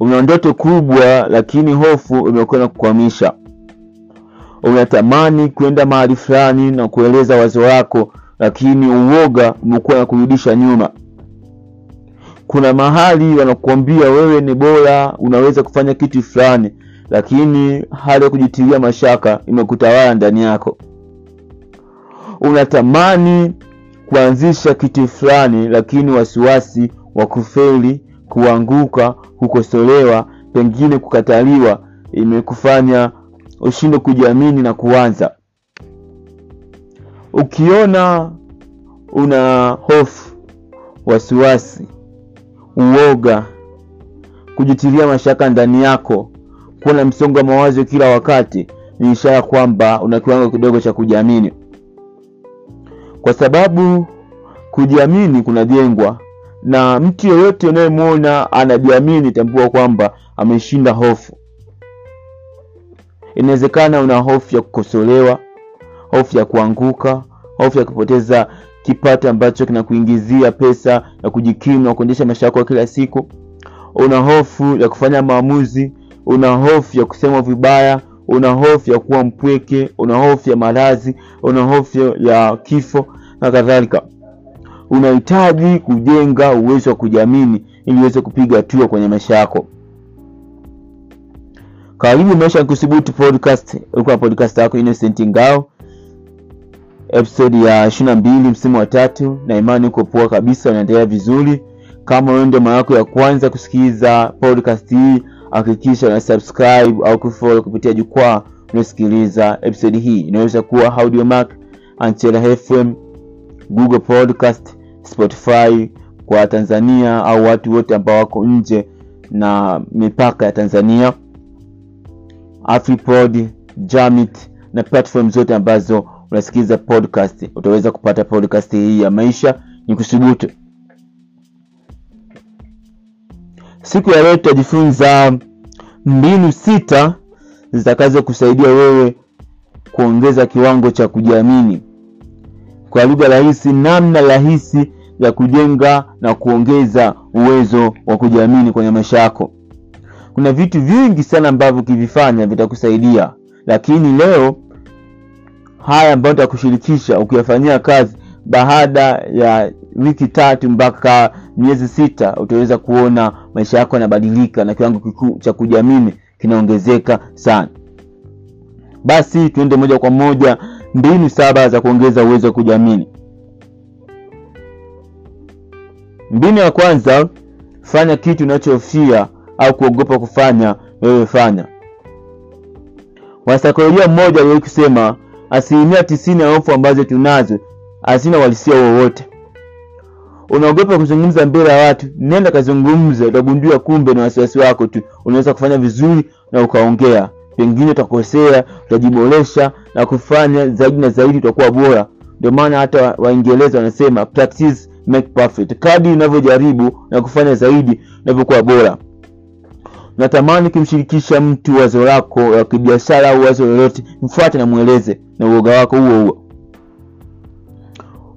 una ndoto kubwa lakini hofu imekuwa na kukwamisha. Unatamani kwenda mahali fulani na kueleza wazo wako lakini uoga umekuwa na kurudisha nyuma. Kuna mahali wanakuambia wewe ni bora unaweza kufanya kitu fulani lakini hali ya kujitilia mashaka imekutawala ndani yako. Unatamani kuanzisha kitu fulani lakini wasiwasi wa kufeli kuanguka kukosolewa pengine kukataliwa imekufanya ushindwe kujiamini na kuanza. Ukiona una hofu wasiwasi uoga kujitilia mashaka ndani yako kuwa na msongo wa mawazo kila wakati ni ishara kwamba una kiwango kidogo cha kujiamini. Kwa sababu kujiamini kunajengwa na mtu yeyote unayemwona anajiamini tambua kwamba ameshinda hofu. Inawezekana una hofu ya kukosolewa hofu ya kuanguka hofu ya kupoteza kipato ambacho kinakuingizia pesa ya kujikimu na kuendesha maisha yako kila siku. Una hofu ya kufanya maamuzi una hofu ya kusema vibaya una hofu ya kuwa mpweke una hofu ya maradhi una hofu ya kifo na kadhalika unahitaji kujenga uwezo wa kujiamini ili uweze kupiga hatua kwenye maisha yako. Karibu maisha kusubutu podcast ulikuwa podcast yako innocent ngao. Episode ya ishiri na mbili msimu wa tatu na imani uko poa kabisa unaendelea vizuri. Kama wewe ndio mara yako ya kwanza kusikiliza podcast hii hakikisha una subscribe au kufollow kupitia jukwaa unaosikiliza episode hii. Inaweza kuwa audiomack anchela fm google podcast spotify kwa tanzania au watu wote ambao wako nje na mipaka ya tanzania. Afripod jamit na platform zote ambazo unasikiliza podcast utaweza kupata podcast hii ya maisha. Ni kusubutu siku ya leo tutajifunza mbinu sita zitakazo kusaidia wewe kuongeza kiwango cha kujiamini kwa lugha rahisi namna rahisi ya kujenga na kuongeza uwezo wa kujiamini kwenye maisha yako. Kuna vitu vingi sana ambavyo ukivifanya vitakusaidia lakini leo haya ambayo nitakushirikisha ukiyafanyia kazi baada ya wiki tatu mpaka miezi sita utaweza kuona maisha yako yanabadilika na kiwango kikuu cha kujiamini kinaongezeka sana. Basi tuende moja kwa moja mbinu saba za kuongeza uwezo wa kujiamini. Mbinu ya kwanza fanya kitu unachofia au kuogopa kufanya wewe fanya. Wanasaikolojia mmoja aliwahi kusema asilimia tisini ya hofu ambazo tunazo hazina uhalisia wowote. Unaogopa kuzungumza mbele ya watu nenda kazungumza utagundua kumbe na wasiwasi wako tu unaweza kufanya vizuri na ukaongea pengine utakosea utajiboresha na kufanya zaidi na zaidi utakuwa bora. Ndio maana hata waingereza wanasema practice make perfect. Kadi unavyojaribu na kufanya zaidi unavyokuwa bora. Natamani kumshirikisha mtu wazo lako la kibiashara au wazo lolote mfuate na mweleze na uoga wako huo huo.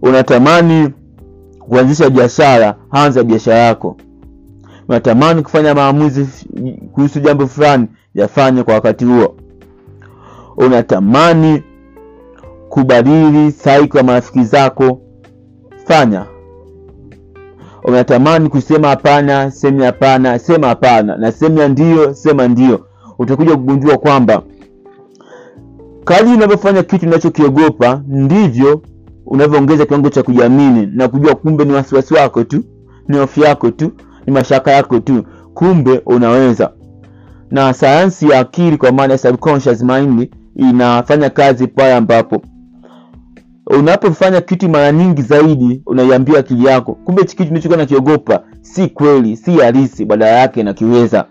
Unatamani kuanzisha biashara anza biashara yako. Unatamani kufanya maamuzi kuhusu jambo fulani yafanye kwa wakati huo. Unatamani kubadili saiko ya marafiki zako? Fanya. Unatamani kusema hapana sema hapana sema hapana na sema ndio sema ndio. Utakuja kugundua kwamba kadri unavyofanya kitu unachokiogopa ndivyo unavyoongeza kiwango cha kujiamini na kujua kumbe ni wasiwasi wako tu ni hofu yako tu ni mashaka yako tu. Kumbe unaweza na sayansi ya akili kwa maana ya subconscious mind inafanya kazi pale ambapo unapofanya kitu mara nyingi zaidi unaiambia akili yako. Kumbe hichi kitu nichokuwa nakiogopa si kweli si halisi badala yake nakiweza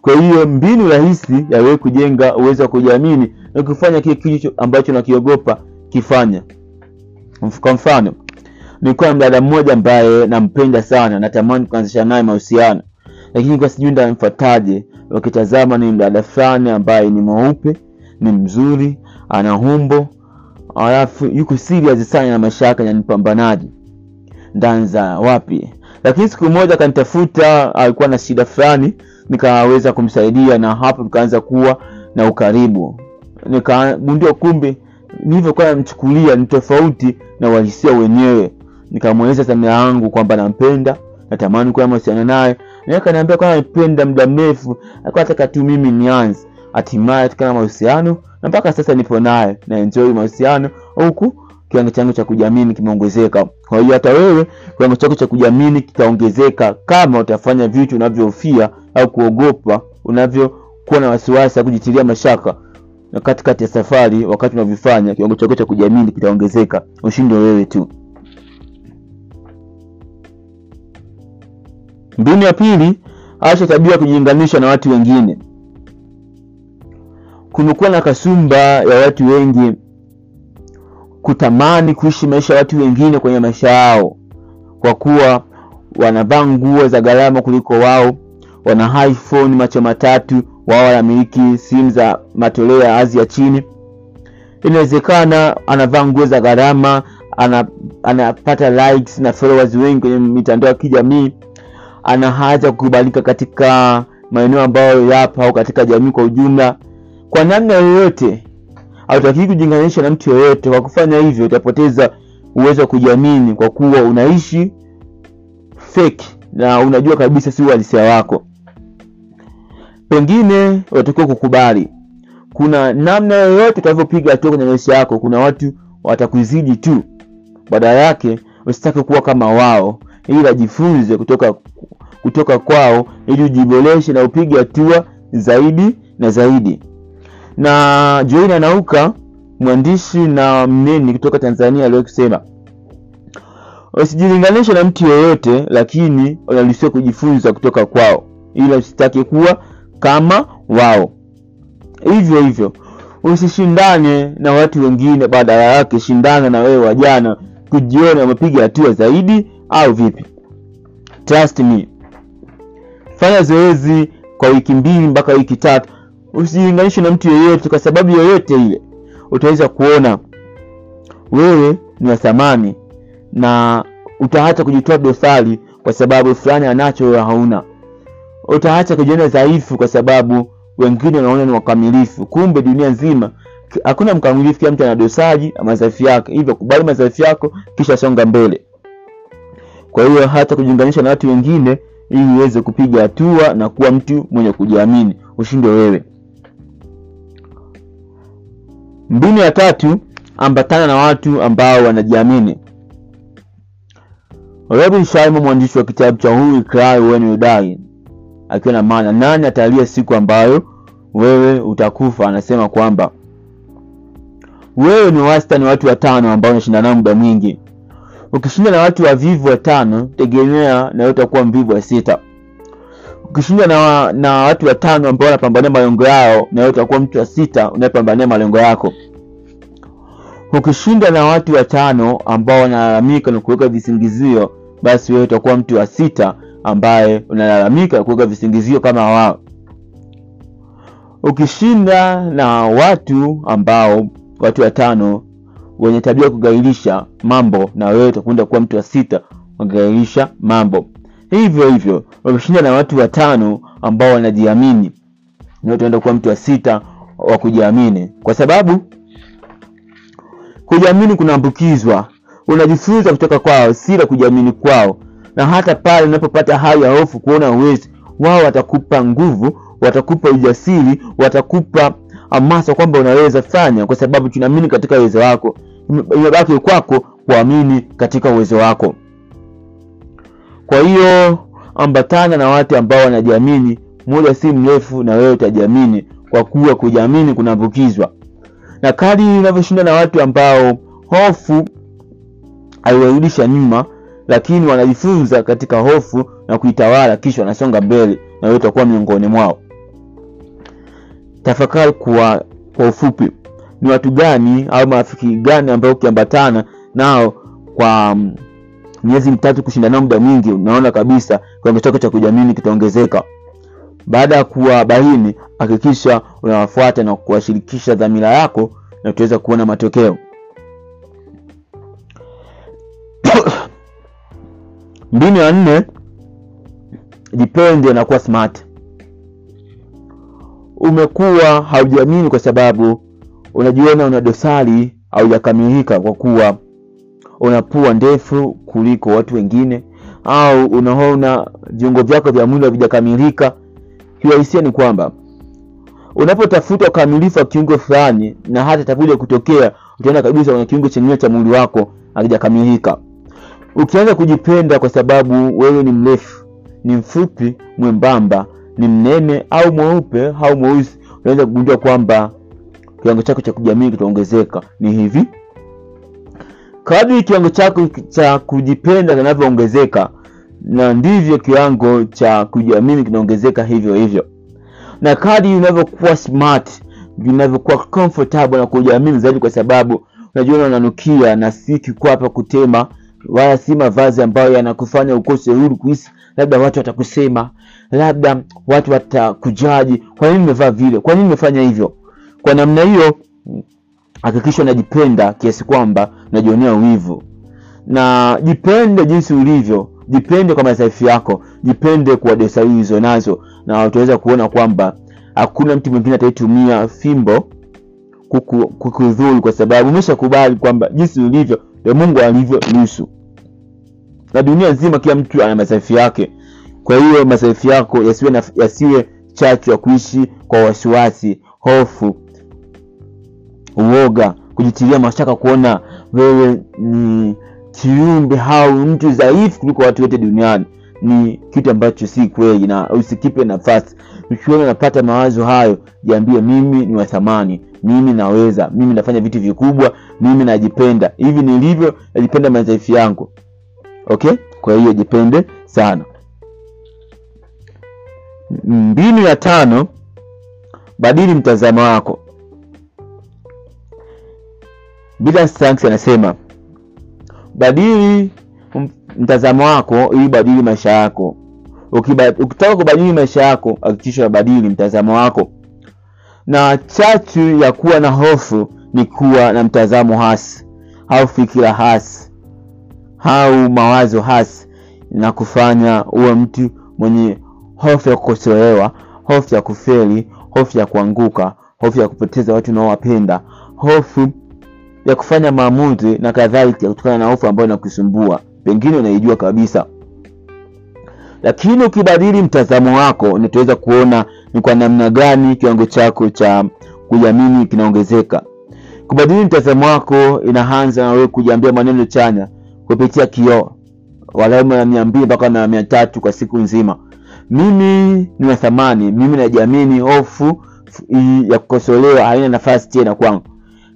kwa hiyo mbinu rahisi ya wewe kujenga uwezo wa kujiamini na kufanya kile kitu ambacho nakiogopa kifanya. Kwa mfano nilikuwa na mdada mmoja ambaye nampenda sana natamani kuanzisha naye mahusiano. Lakini kwa sijui ndamfataje wakitazama ni mdada fulani ambaye ni mweupe ni mzuri ana humbo alafu yuko serious sana na maisha yake nipambanaji ndanza wapi? Lakini siku moja akanitafuta alikuwa na shida fulani nikaweza kumsaidia na hapo tukaanza kuwa na ukaribu. Nikagundua kumbe nilivyokuwa namchukulia ni tofauti na uhalisia wenyewe. Nikamweleza dhamira yangu kwamba nampenda natamani kuwa mahusiano naye naye akaniambia kwamba nampenda muda mrefu alikuwa tu mimi nianze. Hatimaye tukana mahusiano na mpaka sasa nipo naye na enjoy mahusiano huku kiwango changu cha kujiamini kimeongezeka. Kwa hiyo hata wewe kiwango chako cha kujiamini kitaongezeka kama utafanya vitu unavyofia au kuogopa unavyokuwa na wasiwasi au kujitilia mashaka na katikati ya safari wakati unavyofanya kiwango chako cha kujiamini kitaongezeka. Ushinde wewe tu mbinu ya pili acha tabia ya kujilinganisha na watu wengine. Kumekuwa na kasumba ya watu wengi kutamani kuishi maisha ya watu wengine kwenye maisha yao kwa kuwa wanavaa nguo za gharama kuliko wao wana iphone macho matatu wao wanamiliki simu za matoleo ya azi ya chini. Inawezekana anavaa nguo za gharama ana, anapata likes na followers wengi kwenye mitandao ya kijamii ana haja kukubalika katika maeneo ambayo yapo au katika jamii kwa ujumla. Kwa namna yoyote hautakii kujilinganisha na mtu yoyote. Kwa kufanya hivyo utapoteza uwezo wa kujiamini kwa kuwa unaishi fake na unajua kabisa si uhalisia wako. Pengine unatakiwa kukubali. Kuna namna yoyote utavyopiga hatua kwenye maisha yako kuna watu watakuzidi tu. Badala yake usitake kuwa kama wao ila jifunze kutoka kutoka kwao ili ujiboreshe na upige hatua zaidi na zaidi. Na joina nauka mwandishi na mneni kutoka tanzania aliwahi kusema usijilinganishe na mtu yeyote lakini unaruhusiwa kujifunza kutoka kwao ila usitake kuwa kama wao. Hivyo hivyo usishindane na watu wengine badala yake shindana na wewe wajana kujiona umepiga hatua zaidi au vipi? Trust me. Fanya zoezi kwa wiki mbili mpaka wiki tatu. Usijilinganishe na mtu yeyote kwa sababu yoyote ile. Utaweza kuona wewe ni wa thamani na utaacha kujitoa dosari kwa sababu fulani anacho wewe hauna. Utaacha kujiona dhaifu kwa sababu wengine wanaona ni wakamilifu. Kumbe dunia nzima hakuna mkamilifu kila mtu ana dosari na madhaifu yake. Hivyo kubali madhaifu yako kisha songa mbele kwa hiyo hata kujiunganisha na watu wengine ili uweze kupiga hatua na kuwa mtu mwenye kujiamini ushinde wewe. Mbinu ya tatu ambatana na watu ambao wanajiamini. Robin Sharma mwandishi wa kitabu cha Who Will akiwa na maana nani atalia siku ambayo wewe utakufa? Anasema kwamba wewe ni wastani watu watano ambao unashinda nao muda mwingi ukishinda na watu wavivu watano tegemea na utakuwa mvivu wa sita. Ukishinda na, na watu watano ambao wanapambania malengo yao na wewe utakuwa mtu wa sita unayepambania malengo yako. Ukishinda na watu watano ambao wanalalamika na kuweka visingizio basi wewe utakuwa mtu wa sita ambaye unalalamika na kuweka visingizio kama wao ukishinda na watu ambao watu watano wenye tabia kugairisha mambo na wewe utakwenda kuwa mtu wa sita kugairisha mambo. Hivyo hivyo wameshinda na watu watano ambao wanajiamini na utaenda kuwa mtu wa sita wa kujiamini. Kwa sababu kujiamini kunaambukizwa. Unajifunza kutoka kwao si la kujiamini kwao. Na hata pale unapopata hali ya hofu kuona uwezi wao watakupa nguvu watakupa ujasiri watakupa hamasa kwamba unaweza fanya kwa sababu tunaamini katika uwezo wako. Imebaki kwako kuamini katika uwezo wako. Kwa hiyo ambatana na watu ambao wanajiamini. Muda si mrefu na wewe utajiamini kwa kuwa kujiamini kunaambukizwa. Na kadi unavyoshinda na watu ambao hofu haiwarudisha nyuma lakini wanajifunza katika hofu na kuitawala kisha wanasonga mbele na wewe utakuwa miongoni mwao tafakari kwa kwa ufupi. Ni watu gani au marafiki gani ambao ukiambatana nao kwa mm, miezi mitatu kushinda nao muda mwingi unaona kabisa kiwango chako cha kujiamini kitaongezeka. Baada ya kuwabaini hakikisha unawafuata na kuwashirikisha dhamira yako na utaweza kuona matokeo. Mbinu ya nne jipende na kuwa smart umekuwa haujiamini kwa sababu unajiona una dosari haujakamilika kwa kuwa una pua ndefu kuliko watu wengine au unaona viungo vyako vya mwili havijakamilika. Kiuhalisia ni kwamba unapotafuta ukamilifu wa kiungo fulani na hata itakuja kutokea utaona kabisa una kiungo chenyewe cha mwili wako hakijakamilika. Ukianza kujipenda kwa sababu wewe ni mrefu ni mfupi mwembamba ni mnene au mweupe au mweusi unaweza kugundua kwamba kiwango chako cha kujiamini kitaongezeka. Ni hivi. Kadri kiwango chako cha kujipenda kinavyoongezeka na ndivyo kiwango cha kujiamini kinaongezeka hivyo hivyo. Na kadri unavyokuwa smart vinavyokuwa comfortable na kujiamini zaidi kwa sababu unajiona unanukia na si kikwapa kutema wala si mavazi ambayo yanakufanya ukose huru kuhisi labda watu watakusema labda watu watakujaji kwa nini umevaa vile? Kwa nini umefanya hivyo? Kwa namna hiyo hakikisha unajipenda kiasi kwamba unajionea wivu. Na jipende jinsi ulivyo jipende kwa madhaifu yako jipende kwa dosari hizo nazo na utaweza kuona kwamba hakuna mtu mwingine ataitumia fimbo kuku- kukudhuru kwa sababu umeshakubali kwamba jinsi ulivyo ndio mungu alivyo nusu. Na dunia nzima kila mtu ana masaifu yake. Kwa hiyo masaifu yako yasiwe, na, yasiwe chachu ya kuishi kwa wasiwasi hofu uoga kujitilia mashaka kuona wewe ni kiumbe au mtu dhaifu kuliko watu wote duniani. Ni kitu ambacho si kweli na usikipe nafasi. Ukiona unapata mawazo hayo jiambie mimi ni wa thamani mimi naweza mimi nafanya vitu vikubwa mimi najipenda. Hivi nilivyo najipenda madhaifu yangu. Okay? Kwa hiyo jipende sana. Mbinu ya tano badili mtazamo wako. Anasema badili mtazamo wako ili badili maisha yako. Ukitaka kubadili maisha yako hakikisha badili mtazamo wako na chachu ya kuwa na hofu ni kuwa na mtazamo hasi. Au fikira hasi. Au mawazo hasi. Na kufanya uwe mtu mwenye hofu ya kukosolewa hofu ya kufeli hofu ya kuanguka hofu ya kupoteza watu unaowapenda hofu ya kufanya maamuzi na kadhalika kutokana na hofu ambayo inakusumbua. Pengine unaijua kabisa. Lakini ukibadili mtazamo wako nitaweza kuona ni kwa namna gani kiwango chako cha kujiamini kinaongezeka. Kubadili mtazamo wako inaanza na kujiambia maneno chanya kupitia kioo walau mara mia mbili mpaka na mia tatu kwa siku nzima. Mimi nina thamani mimi najiamini hofu ya kukosolewa haina nafasi tena kwangu.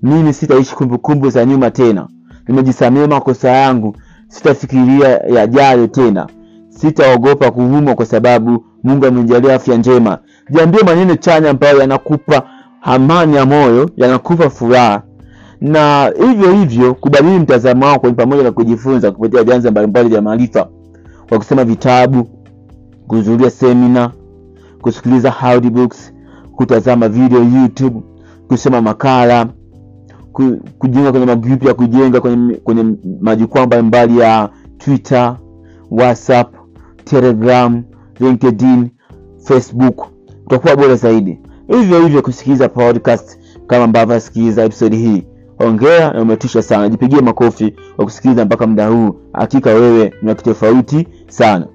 Mimi sitaishi kumbukumbu za nyuma tena. Nimejisamia makosa yangu sitafikiria yajayo tena. Sitaogopa kuvumwa kwa sababu mungu amenijalia afya njema. Jiambie maneno chanya ambayo yanakupa amani ya moyo yanakupa furaha. Na hivyo hivyo kubadili mtazamo wako pamoja na kujifunza kupitia vyanzo mbalimbali vya maarifa. Kwa kusoma vitabu kuhudhuria semina kusikiliza audiobooks kutazama video youtube kusoma makala kujiunga kwenye magrupu ya kujenga kwenye, kwenye majukwaa mbalimbali ya twitter whatsapp telegram linkedin facebook utakuwa bora zaidi. Hivyo hivyo kusikiliza podcast kama ambavyo asikiliza episodi hii. Ongea na umetisha sana. Jipigie makofi kwa kusikiliza mpaka muda huu. Hakika wewe ni kitofauti sana.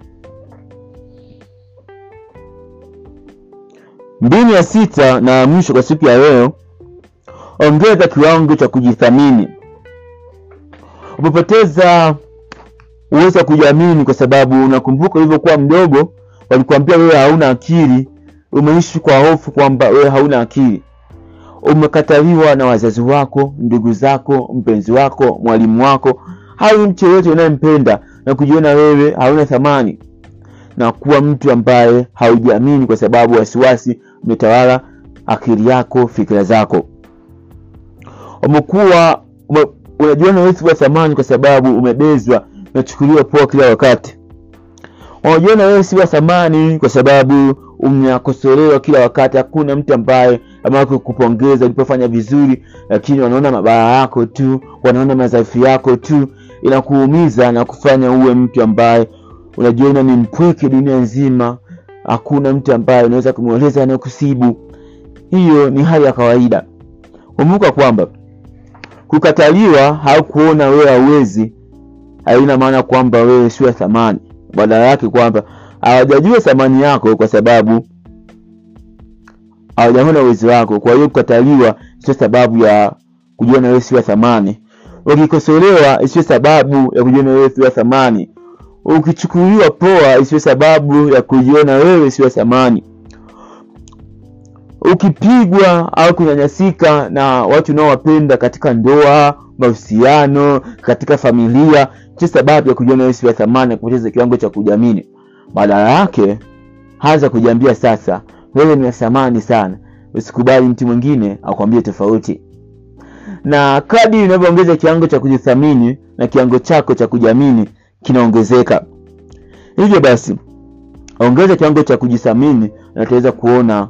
Mbinu ya sita na mwisho kwa siku ya leo ongeza kiwango cha kujithamini. Umepoteza uwezo wa kujiamini kwa sababu unakumbuka ulivyokuwa mdogo walikuambia wewe hauna akili. Umeishi kwa hofu kwamba wewe hauna akili. Umekataliwa na wazazi wako ndugu zako mpenzi wako mwalimu wako. Au mtu yeyote unayempenda na kujiona wewe hauna thamani. Na kuwa mtu ambaye haujiamini kwa sababu wasiwasi umetawala akili yako fikira zako. Umekuwa ume, unajiona wewe thamani kwa sababu umebezwa unachukuliwa poa kila wakati unajiona wewe si wa thamani kwa sababu unakosolewa kila wakati. Hakuna mtu ambaye ameweza kupongeza ulipofanya vizuri lakini wanaona mabaya yako tu wanaona madhaifu yako tu. Inakuumiza na kufanya uwe mtu ambaye unajiona ni mpweke dunia nzima. Hakuna mtu ambaye unaweza kumweleza anayokusibu hiyo ni hali ya kawaida. Kumbuka kwamba kukataliwa au wewe hauwezi haina maana kwamba wewe sio thamani badala yake kwamba hawajajua thamani yako kwa sababu hawajaona uwezo wako. Kwa hiyo kukataliwa sio sababu ya kujiona wewe siwa thamani. Ukikosolewa isiyo sababu ya kujiona wewe siwa thamani. Ukichukuliwa poa isiyo sababu ya kujiona wewe siwa thamani ukipigwa au kunyanyasika na watu unaowapenda katika ndoa mahusiano katika familia si sababu ya kujiona wewe sio thamani ya kupoteza kiwango cha kujiamini. Badala yake anza kujiambia sasa wewe ni thamani sana. Usikubali mtu mwingine akwambie tofauti. Na kadi unavyoongeza kiwango cha kujithamini na kiwango chako cha kujiamini kinaongezeka. Hivyo basi ongeza kiwango cha kujithamini na utaweza kuona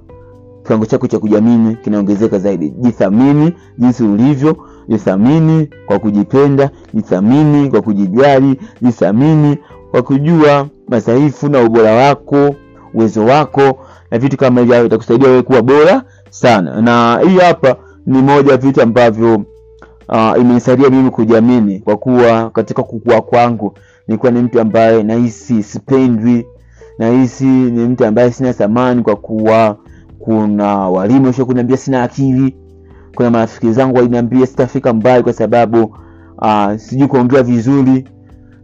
kiwango chako cha kujiamini kinaongezeka zaidi. Jithamini jinsi ulivyo jithamini kwa kujipenda jithamini kwa kujijali jithamini kwa kujua madhaifu na ubora wako uwezo wako na vitu kama hivyo itakusaidia wewe kuwa bora sana. Na hii hapa ni moja ya vitu ambavyo uh, imenisaidia mimi kujiamini kwa kuwa katika kukua kwangu nilikuwa ni mtu ambaye nahisi sipendwi nahisi ni mtu ambaye sina thamani kwa kuwa kuna walimu washo kuniambia sina akili. Kuna marafiki zangu waliniambia sitafika mbali kwa sababu uh, sijui kuongea vizuri.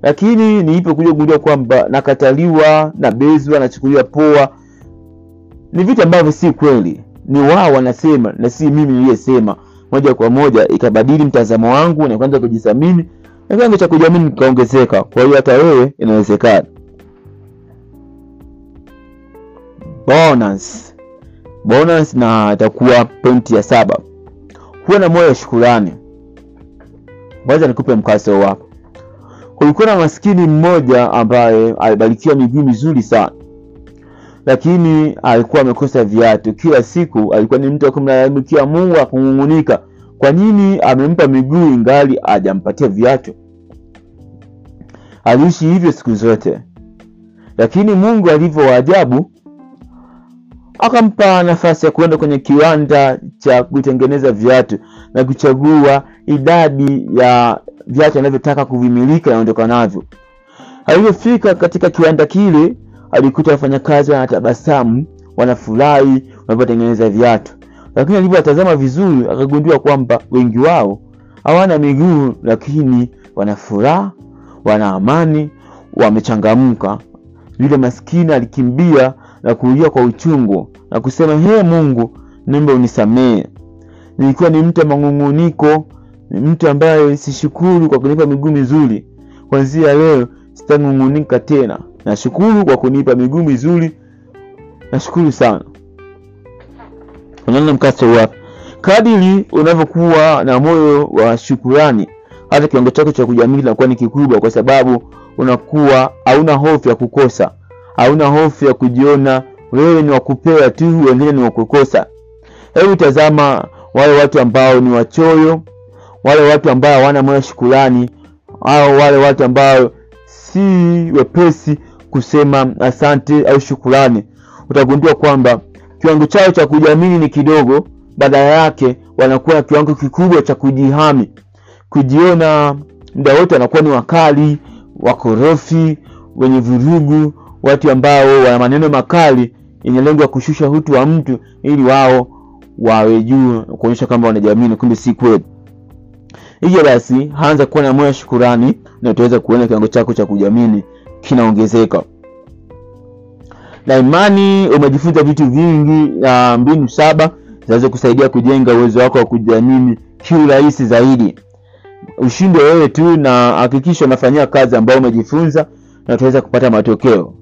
Lakini nilipokuja kugundua kwamba nakataliwa nabezwa nachukuliwa poa ni vitu ambavyo si kweli. Ni wao wanasema na si mimi niliyesema. Moja kwa moja ikabadili mtazamo wangu na kwanza kujithamini na kiwango cha kujiamini kikaongezeka. Kwa hiyo hata wewe inawezekana. Bonus bonus na itakuwa pointi ya saba. Huwa na moyo wa shukurani. Kwanza nikupe mkaso wapo kulikuwa na maskini mmoja ambaye alibarikiwa miguu mizuri sana. Lakini alikuwa amekosa viatu. Kila siku alikuwa ni mtu wa kumlalamikia mungu akung'ung'unika kwa nini amempa miguu ingali hajampatia viatu? Aliishi hivyo siku zote. Lakini mungu alivyo waajabu akampa nafasi ya kuenda kwenye kiwanda cha kutengeneza viatu na kuchagua idadi ya viatu anavyotaka kuvimilika naondoka navyo. Alivyofika katika kiwanda kile alikuta wafanyakazi wanatabasamu wanafurahi wanapotengeneza viatu. Lakini alivyowatazama vizuri akagundua kwamba wengi wao hawana miguu lakini wana furaha wana amani wamechangamka. Yule maskini alikimbia na kulia kwa uchungu na kusema hee mungu naomba unisamehe. Nilikuwa ni mtu mang'ung'uniko ni mtu ambaye sishukuru kwa kunipa miguu mizuri. Kwanzia leo sitang'ung'unika tena. Nashukuru kwa kunipa miguu mizuri. Nashukuru sana. Kadiri unavyokuwa na moyo wa shukurani. Hata kiwango chako cha kujiamini kinakuwa ni kikubwa kwa sababu unakuwa hauna hofu ya kukosa hauna hofu ya kujiona wewe ni wakupewa tu wengine ni wakukosa hebu tazama wale watu ambao ni wachoyo wale watu ambao hawana moyo shukurani au wale watu ambao si wepesi kusema asante au shukurani. Utagundua kwamba kiwango chao cha kujiamini ni kidogo badala yake wanakuwa na kiwango kikubwa cha kujihami. Kujiona muda wote wanakuwa ni wakali wakorofi wenye vurugu watu ambao wana maneno makali yenye lengo ya kushusha utu wa mtu ili wao wawe juu kuonyesha kwamba wanajiamini kumbe si kweli. Hivyo basi anza kuwa na moyo shukurani na utaweza kuona kiwango chako cha kujiamini kinaongezeka. Na imani umejifunza vitu vingi na mbinu saba zinaweza kusaidia kujenga uwezo wako wa kujiamini kiurahisi zaidi. Ushinde wewe tu na hakikisha unafanyia kazi ambayo umejifunza na utaweza kupata matokeo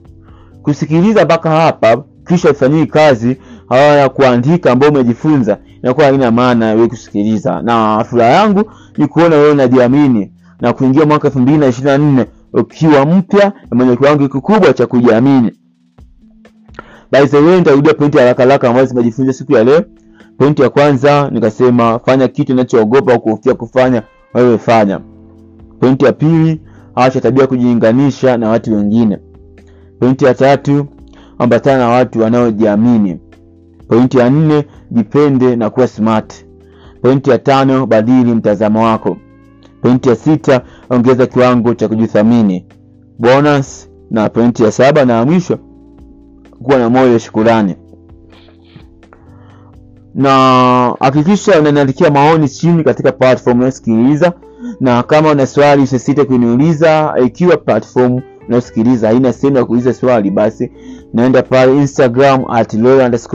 kusikiliza mpaka hapa kisha ifanyii kazi haya kuandika ambayo umejifunza inakuwa haina maana wewe kusikiliza. Na furaha yangu ni kuona wewe unajiamini na kuingia mwaka elfu mbili na ishirini na nne ukiwa mpya na mwenye kiwango kikubwa cha kujiamini. By nitarudia pointi haraka haraka ambazo zimejifunza siku ya leo. Pointi ya kwanza nikasema fanya kitu unachoogopa kuhofia kufanya wewe fanya. Pointi ya pili acha tabia kujilinganisha na watu wengine pointi ya tatu ambatana na watu wanaojiamini. Pointi ya nne jipende na kuwa smart. Pointi ya tano badili mtazamo wako. Pointi ya sita ongeza kiwango cha kujithamini. Bonus na pointi ya saba na mwisho kuwa na moyo shukurani. Na hakikisha unaniandikia maoni chini katika platform unayosikiliza na kama una swali usisite kuniuliza ikiwa platform unayosikiliza haina sehemu ya kuuliza swali basi naenda pale instagram at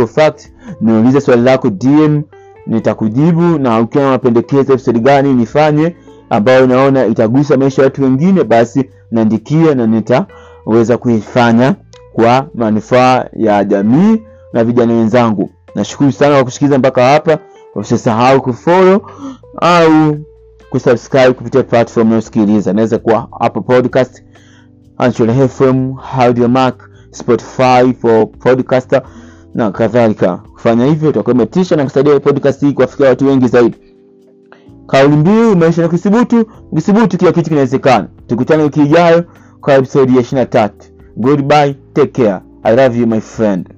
fact niulize swali lako dm nitakujibu na ukiwa na mapendekezo episode gani nifanye ambayo unaona itagusa maisha ya watu wengine basi naandikia na nitaweza kuifanya kwa manufaa ya jamii na vijana wenzangu. Nashukuru sana kwa kusikiliza mpaka hapa. Usisahau kufollow au kusubscribe kupitia platform unayosikiliza. Inaweza kuwa apple podcast Anchor FM, Audiomack, Spotify for podcaster na kadhalika. Kufanya hivyo utakuwa umetisha na kusaidia podcast hii kuwafikia watu wengi zaidi. Kauli mbiu maisha na kisibutu, kisibutu kila kitu kinawezekana. Tukutane wiki ijayo kwa episode ya 23. Goodbye, take care. I love you my friend.